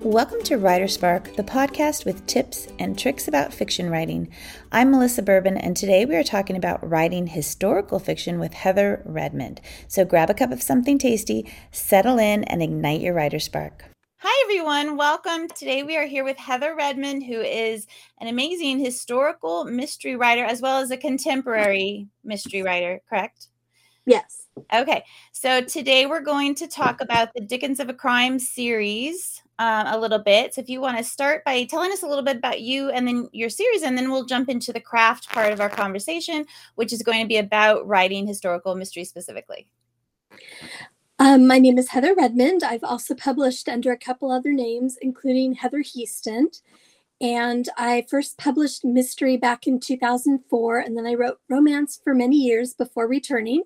Welcome to Writer Spark, the podcast with tips and tricks about fiction writing. I'm Melissa Bourbon, and today we are talking about writing historical fiction with Heather Redmond. So grab a cup of something tasty, settle in, and ignite your writer spark. Hi, everyone. Welcome. Today we are here with Heather Redmond, who is an amazing historical mystery writer as well as a contemporary mystery writer, correct? Yes. Okay. So today we're going to talk about the Dickens of a Crime series um, a little bit. So if you want to start by telling us a little bit about you and then your series, and then we'll jump into the craft part of our conversation, which is going to be about writing historical mystery specifically. Um, my name is Heather Redmond. I've also published under a couple other names, including Heather Hiestand. And I first published mystery back in 2004, and then I wrote romance for many years before returning.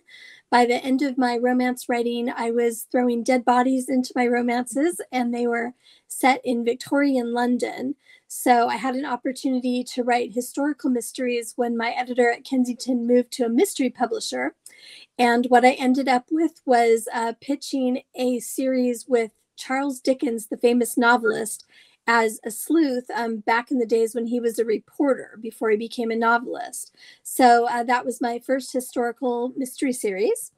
By the end of my romance writing, I was throwing dead bodies into my romances, and they were set in Victorian London. So I had an opportunity to write historical mysteries when my editor at Kensington moved to a mystery publisher. And what I ended up with was uh, pitching a series with Charles Dickens, the famous novelist, as a sleuth um, back in the days when he was a reporter before he became a novelist. So uh, that was my first historical mystery series.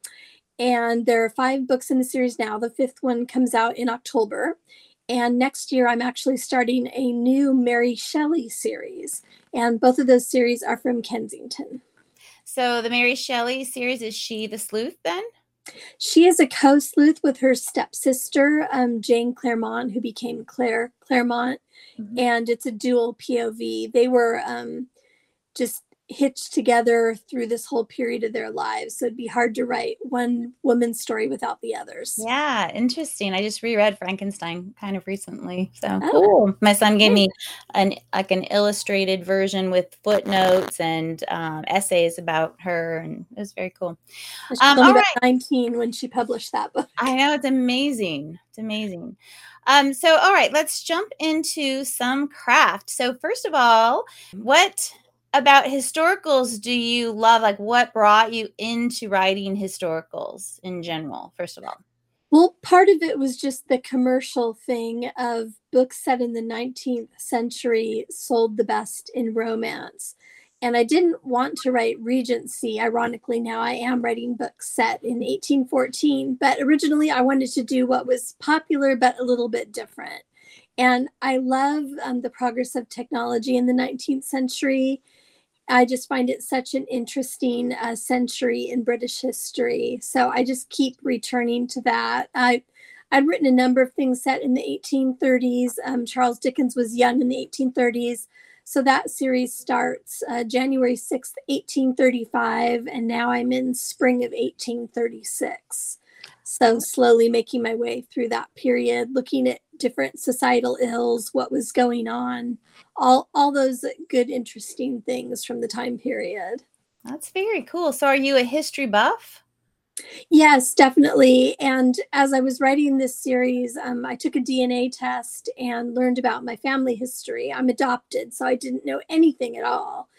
And there are five books in the series now. The fifth one comes out in October. And next year, I'm actually starting a new Mary Shelley series. And both of those series are from Kensington. So the Mary Shelley series, is she the sleuth then? She is a co-sleuth with her stepsister, um, Jane Clairmont, who became Claire Clairmont, mm-hmm. and it's a dual POV. They were um, just hitched together through this whole period of their lives. So it'd be hard to write one woman's story without the others. Yeah, interesting. I just reread Frankenstein kind of recently. So oh. cool. My son gave me an like an illustrated version with footnotes and um, essays about her, and it was very cool. Um, all right. 19 when she published that book. I know it's amazing. It's amazing. Um, so, all right, let's jump into some craft. So, first of all, what about historicals do you love? Like, what brought you into writing historicals in general, first of all? Well, part of it was just the commercial thing of books set in the 19th century sold the best in romance. And I didn't want to write Regency. Ironically, now I am writing books set in 1814, but originally I wanted to do what was popular but a little bit different. And I love um, the progress of technology in the 19th century I just find it such an interesting uh, century in British history. So I just keep returning to that. I, I'd written a number of things set in the 1830s. Um, Charles Dickens was young in the 1830s. So that series starts uh, January 6th, 1835, and now I'm in spring of 1836. So slowly making my way through that period, looking at different societal ills, what was going on, all all those good interesting things from the time period. That's very cool. So are you a history buff? Yes, definitely. And as I was writing this series, um, I took a DNA test and learned about my family history. I'm adopted, so I didn't know anything at all.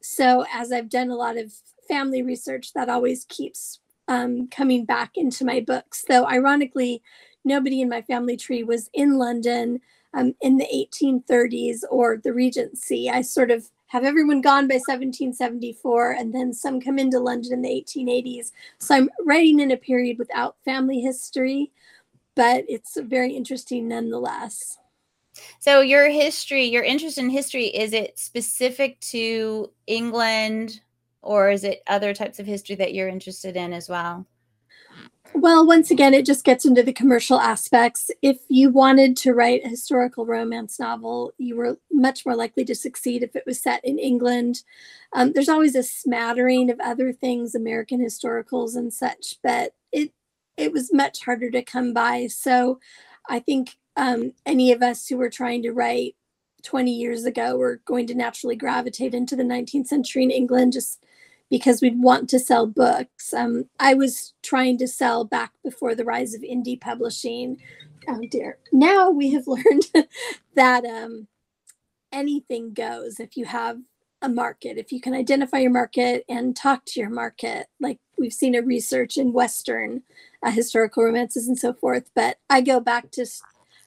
So, as I've done a lot of family research, that always keeps um, coming back into my books. Though, ironically, nobody in my family tree was in London um, in the 1830s or the Regency. I sort of have everyone gone by 1774, and then some come into London in the 1880s. So I'm writing in a period without family history, but it's very interesting nonetheless. So your history, your interest in history, is it specific to England, or is it other types of history that you're interested in as well? Well, once again, it just gets into the commercial aspects. If you wanted to write a historical romance novel, you were much more likely to succeed if it was set in England. Um, there's always a smattering of other things, American historicals and such, but it it was much harder to come by. So, I think um, any of us who were trying to write 20 years ago were going to naturally gravitate into the 19th century in England, just because we'd want to sell books. Um, I was trying to sell back before the rise of indie publishing. Oh dear. Now we have learned that um, anything goes if you have a market, if you can identify your market and talk to your market. Like we've seen a research in Western uh, historical romances and so forth. But I go back to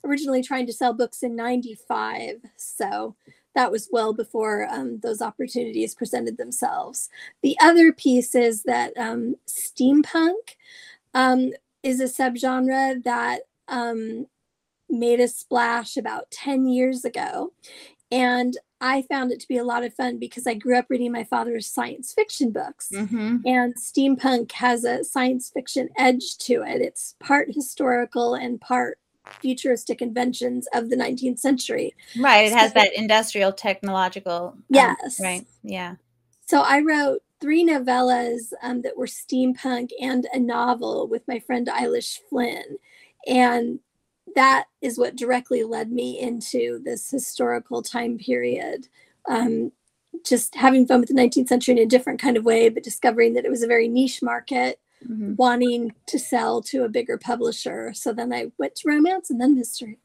originally trying to sell books in 95. So that was well before um, those opportunities presented themselves. The other piece is that um, steampunk um, is a subgenre that um, made a splash about 10 years ago. And I found it to be a lot of fun because I grew up reading my father's science fiction books. Mm-hmm. And steampunk has a science fiction edge to it. It's part historical and part futuristic inventions of the 19th century. Right. It so, has that industrial technological. Um, yes. Right. Yeah. So I wrote three novellas um, that were steampunk and a novel with my friend Eilis Flynn. And that is what directly led me into this historical time period. Um, just having fun with the 19th century in a different kind of way, but discovering that it was a very niche market, mm-hmm. wanting to sell to a bigger publisher. So then I went to romance and then mystery.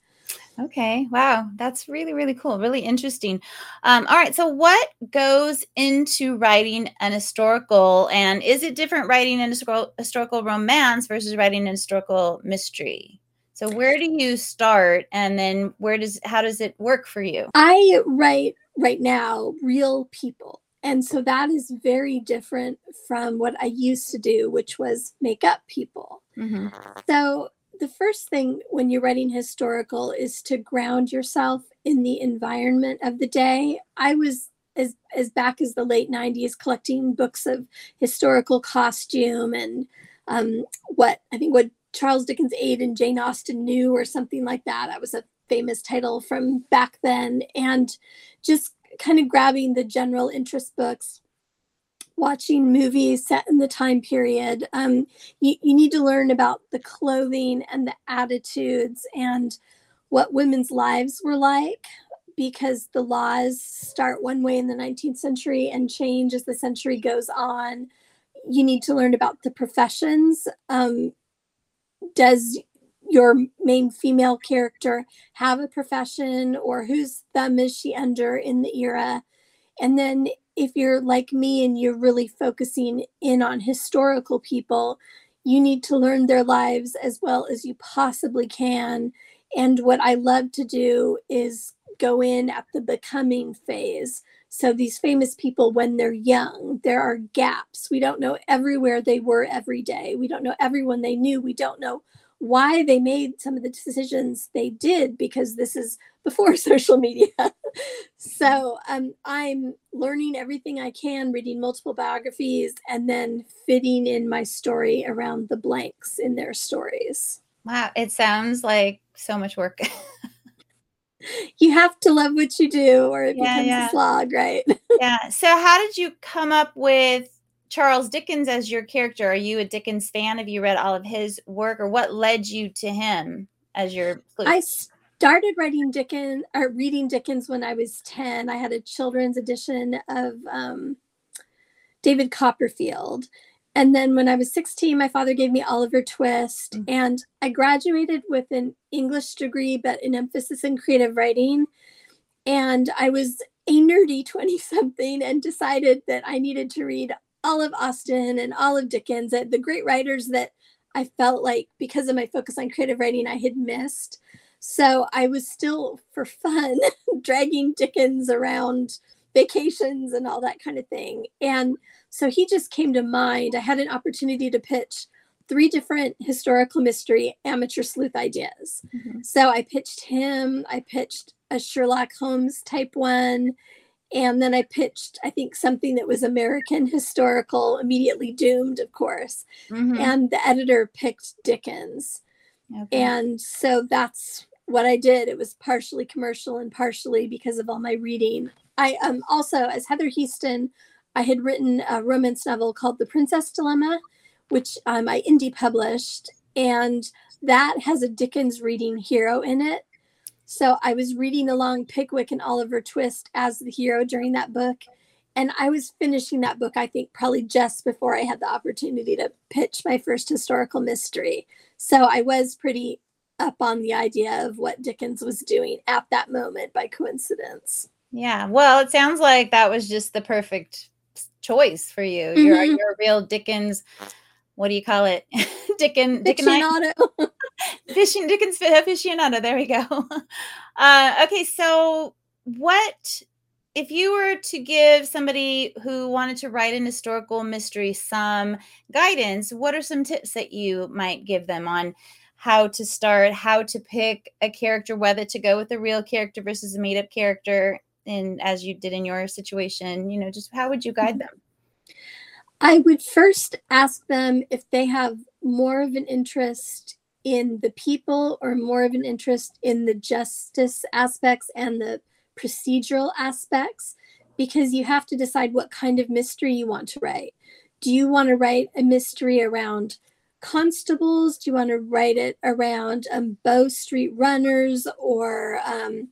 Okay. Wow. That's really, really cool. Really interesting. Um, all right. So, what goes into writing an historical, and is it different writing an historical, historical romance versus writing an historical mystery? So where do you start and then where does how does it work for you? I write right now real people. And so that is very different from what I used to do, which was make up people. Mm-hmm. So the first thing when you're writing historical is to ground yourself in the environment of the day. I was as as back as the late 90s collecting books of historical costume and um, what I think what Charles Dickens Ate and Jane Austen knew, or something like that. That was a famous title from back then. And just kind of grabbing the general interest books, watching movies set in the time period. Um, you, you need to learn about the clothing and the attitudes and what women's lives were like because the laws start one way in the 19th century and change as the century goes on. You need to learn about the professions. Um, does your main female character have a profession or whose thumb is she under in the era? And then if you're like me and you're really focusing in on historical people, you need to learn their lives as well as you possibly can. And what I love to do is go in at the becoming phase. So these famous people, when they're young, there are gaps. We don't know everywhere they were every day. We don't know everyone they knew. We don't know why they made some of the decisions they did because this is before social media. so um, I'm learning everything I can, reading multiple biographies, and then fitting in my story around the blanks in their stories. Wow, it sounds like so much work. you have to love what you do or it yeah, becomes yeah. a slog, right? yeah. So how did you come up with Charles Dickens as your character? Are you a Dickens fan? Have you read all of his work or what led you to him as your I started writing Dickens or reading Dickens when I was 10. I had a children's edition of um, David Copperfield. And then when I was 16, my father gave me Oliver Twist. Mm-hmm. And I graduated with an English degree, but an emphasis in creative writing. And I was a nerdy 20 something and decided that I needed to read all of Austen and all of Dickens, the great writers that I felt like because of my focus on creative writing, I had missed. So I was still for fun dragging Dickens around vacations and all that kind of thing. And so he just came to mind. I had an opportunity to pitch three different historical mystery amateur sleuth ideas. Mm-hmm. So I pitched him, I pitched a Sherlock Holmes type one, and then I pitched, I think, something that was American historical, immediately doomed, of course. Mm-hmm. And the editor picked Dickens. Okay. And so that's what I did. It was partially commercial and partially because of all my reading. I um, also, as Heather Hiestand, I had written a romance novel called The Princess Dilemma, which um, I indie published. And that has a Dickens reading hero in it. So I was reading along Pickwick and Oliver Twist as the hero during that book. And I was finishing that book, I think, probably just before I had the opportunity to pitch my first historical mystery. So I was pretty up on the idea of what Dickens was doing at that moment by coincidence. Yeah. Well, it sounds like that was just the perfect choice for you. Mm-hmm. You're, you're a real Dickens what do you call it? Dickon Aficionado. Fishing Dickens aficionado. There we go. Uh, okay, so what if you were to give somebody who wanted to write an historical mystery some guidance? What are some tips that you might give them on how to start, how to pick a character, whether to go with a real character versus a made up character, and as you did in your situation, you know, just how would you guide mm-hmm. them? I would first ask them if they have more of an interest in the people or more of an interest in the justice aspects and the procedural aspects because you have to decide what kind of mystery you want to write. Do you want to write a mystery around constables? Do you want to write it around um, Bow Street runners or um,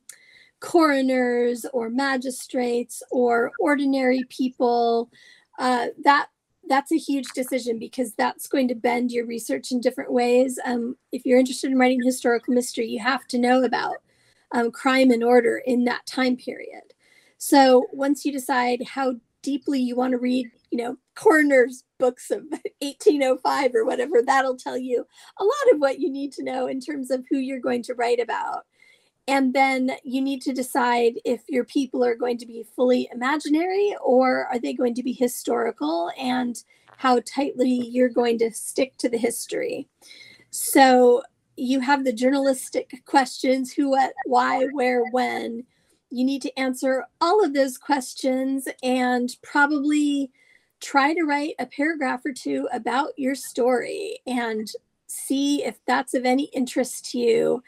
coroners or magistrates or ordinary people? Uh, that that's a huge decision because that's going to bend your research in different ways. Um, if you're interested in writing historical mystery, you have to know about um, crime and order in that time period. So once you decide how deeply you want to read, you know, coroner's books of 1805 or whatever, that'll tell you a lot of what you need to know in terms of who you're going to write about. And then you need to decide if your people are going to be fully imaginary or are they going to be historical and how tightly you're going to stick to the history. So you have the journalistic questions who, what, why, where, when. You need to answer all of those questions and probably try to write a paragraph or two about your story and see if that's of any interest to you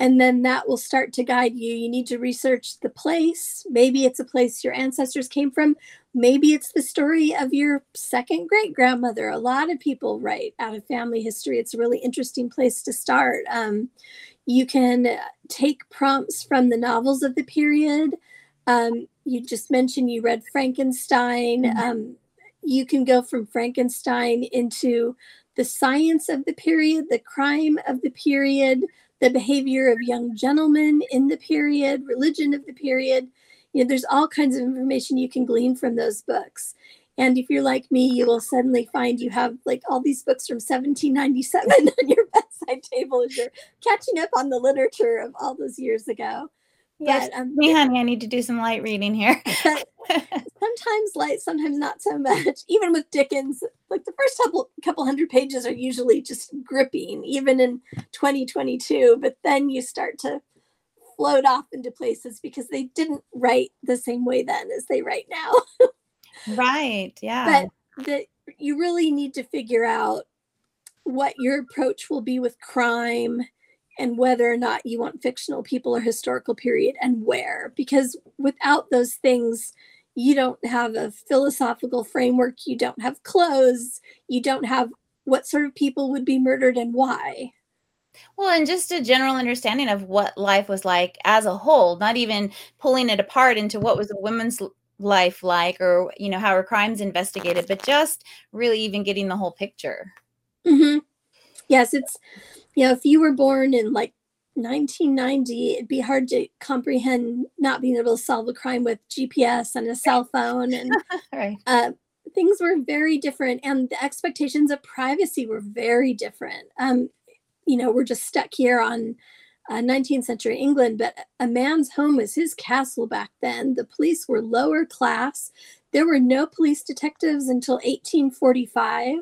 and then that will start to guide you. You need to research the place. Maybe it's a place your ancestors came from. Maybe it's the story of your second great grandmother. A lot of people write out of family history. It's a really interesting place to start. Um, you can take prompts from the novels of the period. Um, you just mentioned you read Frankenstein. Mm-hmm. Um, you can go from Frankenstein into the science of the period, the crime of the period, the behavior of young gentlemen in the period, religion of the period. You know, there's all kinds of information you can glean from those books. And if you're like me, you will suddenly find you have like all these books from 1797 on your bedside table as you're catching up on the literature of all those years ago. Yes, but, um, me, honey, I need to do some light reading here. sometimes light, sometimes not so much. Even with Dickens, like the first couple couple hundred pages are usually just gripping, even in 2022. But then you start to float off into places because they didn't write the same way then as they write now. right. Yeah. But that you really need to figure out what your approach will be with crime and whether or not you want fictional people or historical period and where because without those things you don't have a philosophical framework you don't have clothes you don't have what sort of people would be murdered and why well, and just a general understanding of what life was like as a whole, not even pulling it apart into what was a woman's life like or, you know, how her crimes investigated, but just really even getting the whole picture. Mm-hmm. Yes, it's you know, if you were born in like 1990, it'd be hard to comprehend not being able to solve a crime with GPS and a cell phone. And right. uh, things were very different, and the expectations of privacy were very different. Um, you know, we're just stuck here on uh, 19th century England, but a man's home was his castle back then. The police were lower class. There were no police detectives until 1845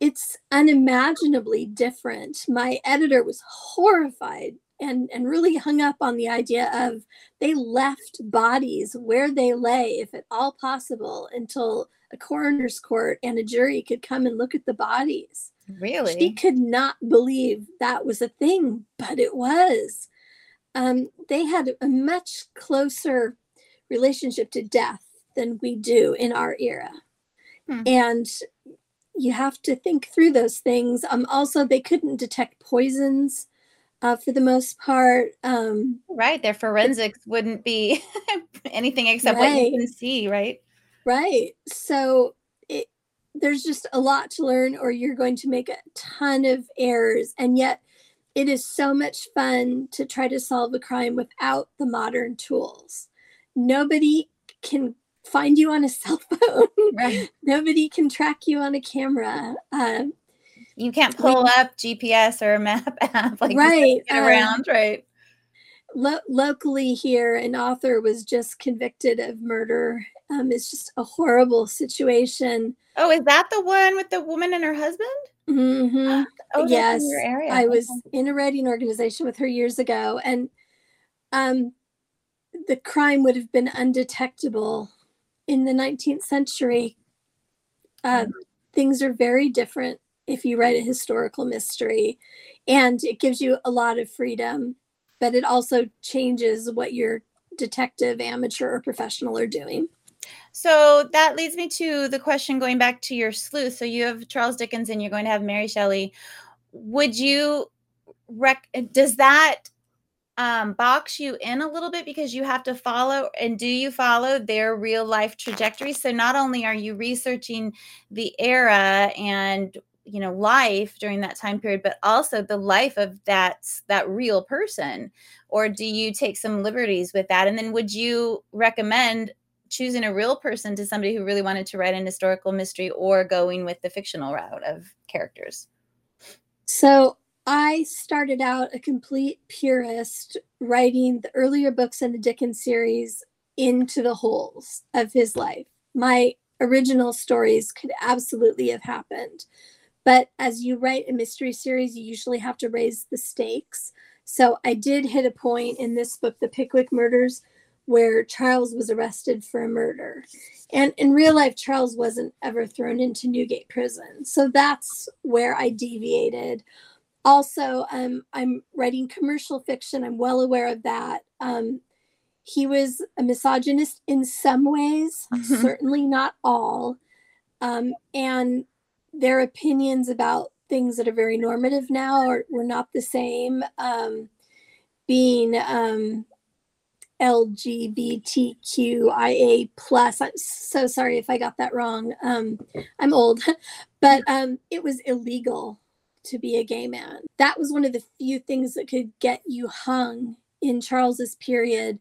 it's unimaginably different. My editor was horrified and, and really hung up on the idea of they left bodies where they lay, if at all possible, until a coroner's court and a jury could come and look at the bodies. Really? She could not believe that was a thing, but it was. Um, they had a much closer relationship to death than we do in our era. Hmm. And you have to think through those things. Um, also, they couldn't detect poisons uh, for the most part. Um, right, their forensics wouldn't be anything except right. what you can see, right? Right. So it, there's just a lot to learn, or you're going to make a ton of errors, and yet it is so much fun to try to solve a crime without the modern tools. Nobody can find you on a cell phone. Right. Nobody can track you on a camera. Um, you can't pull we, up GPS or a map app like right get um, around, right? Lo- locally here, an author was just convicted of murder. Um, it's just a horrible situation. Oh, is that the one with the woman and her husband? Mm-hmm. Oh, yes. I was in a writing organization with her years ago, and um, the crime would have been undetectable in the 19th century. Uh, mm-hmm. Things are very different if you write a historical mystery, and it gives you a lot of freedom, but it also changes what your detective, amateur, or professional are doing. So that leads me to the question going back to your sleuth. So you have Charles Dickens and you're going to have Mary Shelley. Would you rec does that um, box you in a little bit because you have to follow and do you follow their real life trajectory? So not only are you researching the era and you know life during that time period but also the life of that that real person or do you take some liberties with that? And then would you recommend choosing a real person to somebody who really wanted to write an historical mystery or going with the fictional route of characters? So I started out a complete purist, writing the earlier books in the Dickens series into the holes of his life. My original stories could absolutely have happened. But as you write a mystery series, you usually have to raise the stakes. So I did hit a point in this book, The Pickwick Murders, where Charles was arrested for a murder. And in real life, Charles wasn't ever thrown into Newgate prison. So that's where I deviated also um, i'm writing commercial fiction. I'm well aware of that. Um, he was a misogynist in some ways mm-hmm. certainly not all. Um, and their opinions about things that are very normative now are, were not the same um, being um, lgbtqia plus. I'm so sorry if i got that wrong. Um, i'm old. But it was illegal to be a gay man. That was one of the few things that could get you hung in Charles's period.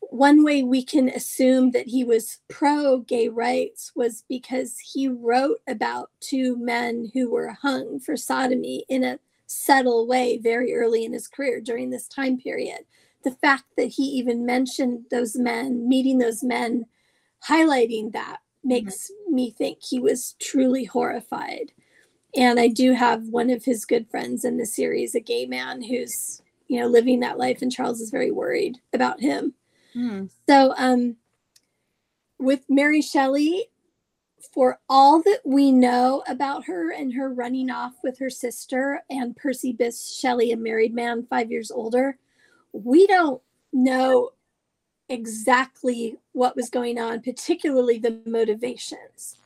One way we can assume that he was pro gay rights was because he wrote about two men who were hung for sodomy in a subtle way very early in his career during this time period. The fact that he even mentioned those men, meeting those men, highlighting that makes mm-hmm. me think he was truly horrified and I do have one of his good friends in the series, a gay man who's, you know, living that life, and Charles is very worried about him. Mm. So, um, with Mary Shelley, for all that we know about her and her running off with her sister and Percy Bysshe Shelley, a married man five years older, we don't know exactly what was going on, particularly the motivations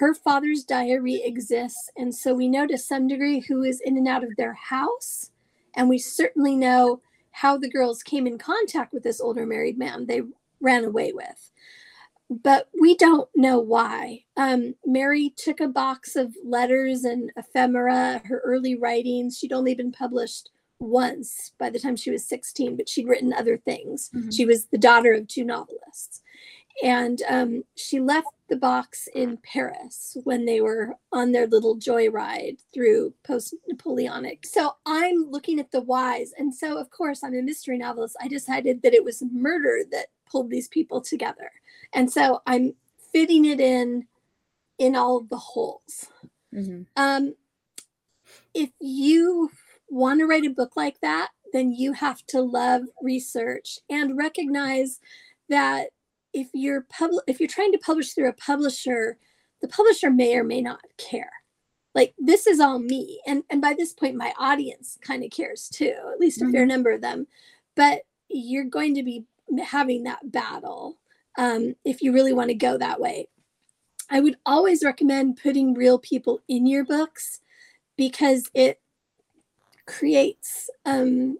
her father's diary exists. And so we know to some degree who is in and out of their house. And we certainly know how the girls came in contact with this older married man they ran away with. But we don't know why. Um, Mary took a box of letters and ephemera, her early writings. She'd only been published once by the time she was 16, but she'd written other things. Mm-hmm. She was the daughter of two novelists. And um, she left the box in Paris when they were on their little joyride through post Napoleonic. So I'm looking at the whys. And so, of course, I'm a mystery novelist. I decided that it was murder that pulled these people together. And so I'm fitting it in in all the holes. Mm-hmm. Um, if you want to write a book like that, then you have to love research and recognize that if you're pub- if you're trying to publish through a publisher, the publisher may or may not care. Like this is all me, and and by this point, my audience kind of cares too, at least a mm-hmm. fair number of them. But you're going to be having that battle um, if you really want to go that way. I would always recommend putting real people in your books because it creates um,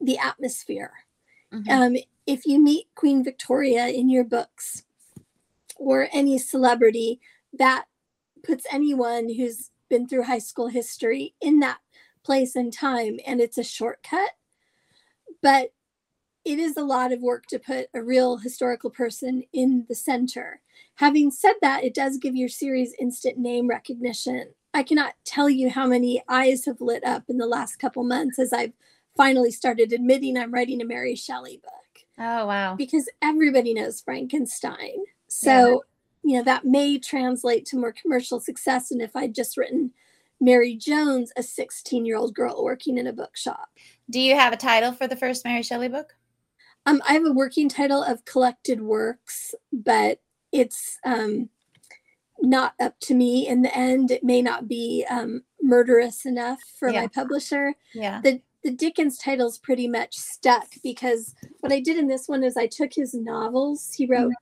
the atmosphere. Mm-hmm. Um, if you meet Queen Victoria in your books or any celebrity, that puts anyone who's been through high school history in that place and time, and it's a shortcut. But it is a lot of work to put a real historical person in the center. Having said that, it does give your series instant name recognition. I cannot tell you how many eyes have lit up in the last couple months as I've finally started admitting I'm writing a Mary Shelley book. Oh, wow. Because everybody knows Frankenstein. So, yeah. you know, that may translate to more commercial success than if I'd just written Mary Jones, a 16 year old girl working in a bookshop. Do you have a title for the first Mary Shelley book? Um, I have a working title of Collected Works, but it's um, not up to me in the end. It may not be um, murderous enough for yeah. my publisher. Yeah. The the Dickens title's pretty much stuck because what I did in this one is I took his novels. He wrote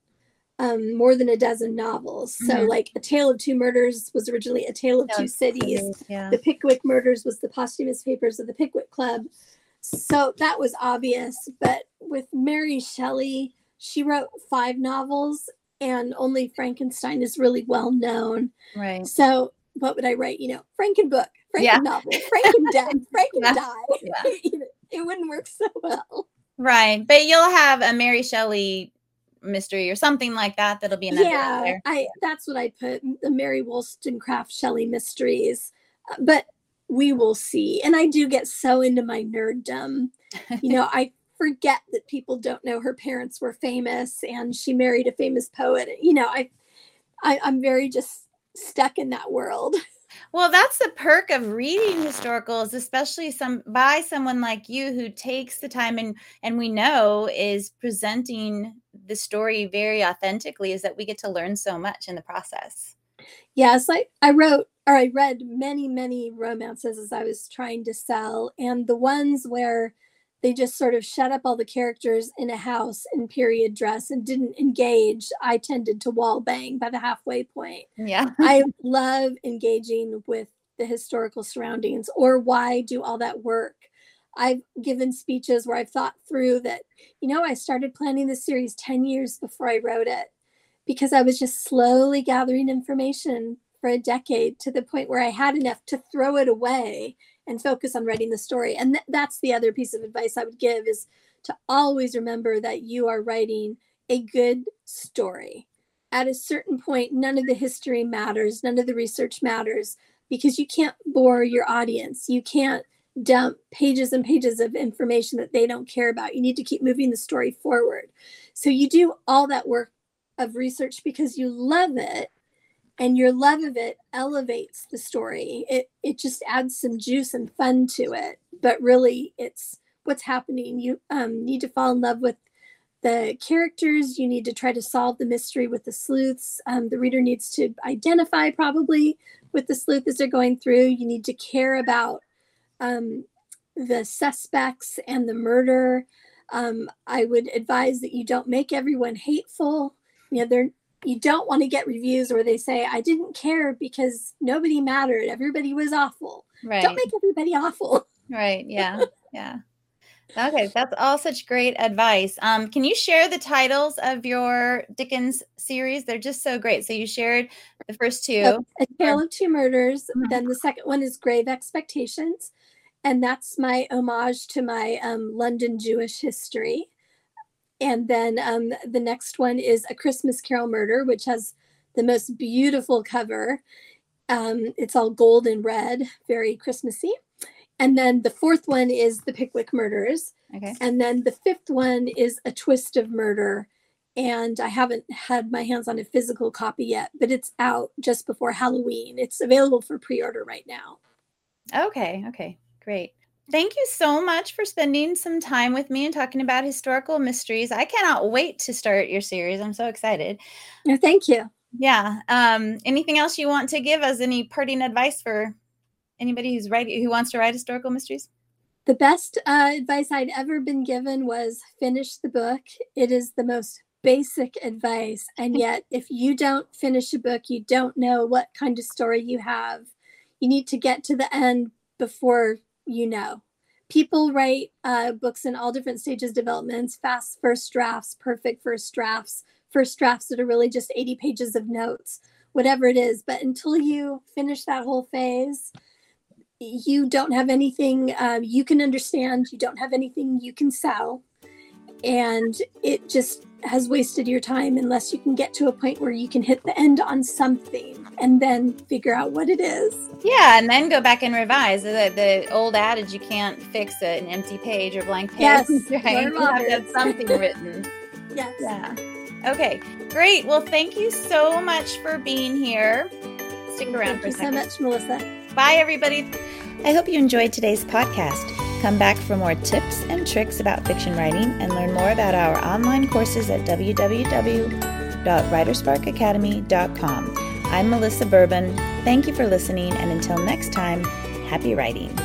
um, more than a dozen novels. So, mm-hmm. like A Tale of Two Murders was originally A Tale of Two Cities. Yeah. The Pickwick Murders was the posthumous papers of the Pickwick Club. So that was obvious. But with Mary Shelley, she wrote five novels and only Frankenstein is really well known. Right. So what would I write? You know, Franken book, Franken yeah. novel, Franken death, Franken yeah. die. Yeah. it wouldn't work so well. Right. But you'll have a Mary Shelley mystery or something like that that'll be another yeah i that's what i put the mary wollstonecraft shelley mysteries uh, but we will see and i do get so into my nerddom you know i forget that people don't know her parents were famous and she married a famous poet. You know, I, I I'm very just stuck in that world. Well, that's the perk of reading historicals, especially some by someone like you who takes the time and and we know is presenting the story very authentically is that we get to learn so much in the process. Yes, I, I wrote or I read many, many romances as I was trying to sell. And the ones where they just sort of shut up all the characters in a house in period dress and didn't engage. I tended to wall bang by the halfway point. Yeah. I love engaging with the historical surroundings or why do all that work. I've given speeches where I've thought through that, you know, I started planning this series 10 years before I wrote it because I was just slowly gathering information for a decade to the point where I had enough to throw it away and focus on writing the story. And th- that's the other piece of advice I would give is to always remember that you are writing a good story. At a certain point, none of the history matters, none of the research matters because you can't bore your audience. You can't dump pages and pages of information that they don't care about. You need to keep moving the story forward. So you do all that work of research because you love it and your love of it elevates the story. It it just adds some juice and fun to it. But really it's what's happening. You um, need to fall in love with the characters. You need to try to solve the mystery with the sleuths. Um, the reader needs to identify probably with the sleuth as they're going through. You need to care about um, the suspects and the murder. Um, i would advise that you don't make everyone hateful. You know they're you don't want to get reviews where they say i didn't care because nobody mattered. Everybody was awful. Right. don't make everybody awful. Right yeah yeah. Okay that's all such great advice. Um, can you share the titles of your dickens series? They're just so great. So you shared the first two. A, a tale of two murders mm-hmm. then the second one is grave expectations and that's my homage to my um, london jewish history and then um, the next one is A Christmas Carol Murder, which has the most beautiful cover. Um, it's all gold and red, very Christmassy. And then the fourth one is The Pickwick Murders. Okay. And then the fifth one is A Twist of Murder. And I haven't had my hands on a physical copy yet, but it's out just before Halloween. It's available for pre order right now. Okay. Okay. Great. Thank you so much for spending some time with me and talking about historical mysteries. I cannot wait to start your series. I'm so excited. No, thank you. Yeah. Um, anything else you want to give us? Any parting advice for anybody who's writing who wants to write historical mysteries? The best uh, advice I'd ever been given was finish the book. It is the most basic advice, and yet if you don't finish a book, you don't know what kind of story you have. You need to get to the end before you know. People write uh, books in all different stages developments, fast first drafts, perfect first drafts, first drafts that are really just 80 pages of notes, whatever it is. But until you finish that whole phase, you don't have anything uh, you can understand, you don't have anything you can sell. and it just has wasted your time unless you can get to a point where you can hit the end on something and then figure out what it is. Yeah, and then go back and revise. The, the old adage you can't fix an empty page or blank page. Yes, right? You have to have something written. Yes. Yeah. Okay, great. Well, thank you so much for being here. Stick around Thank for a you so much, Melissa. Bye, everybody. I hope you enjoyed today's podcast. Come back for more tips and tricks about fiction writing and learn more about our online courses at www.writersparkacademy.com. I'm Melissa Bourbon. Thank you for listening, and until next time, happy writing.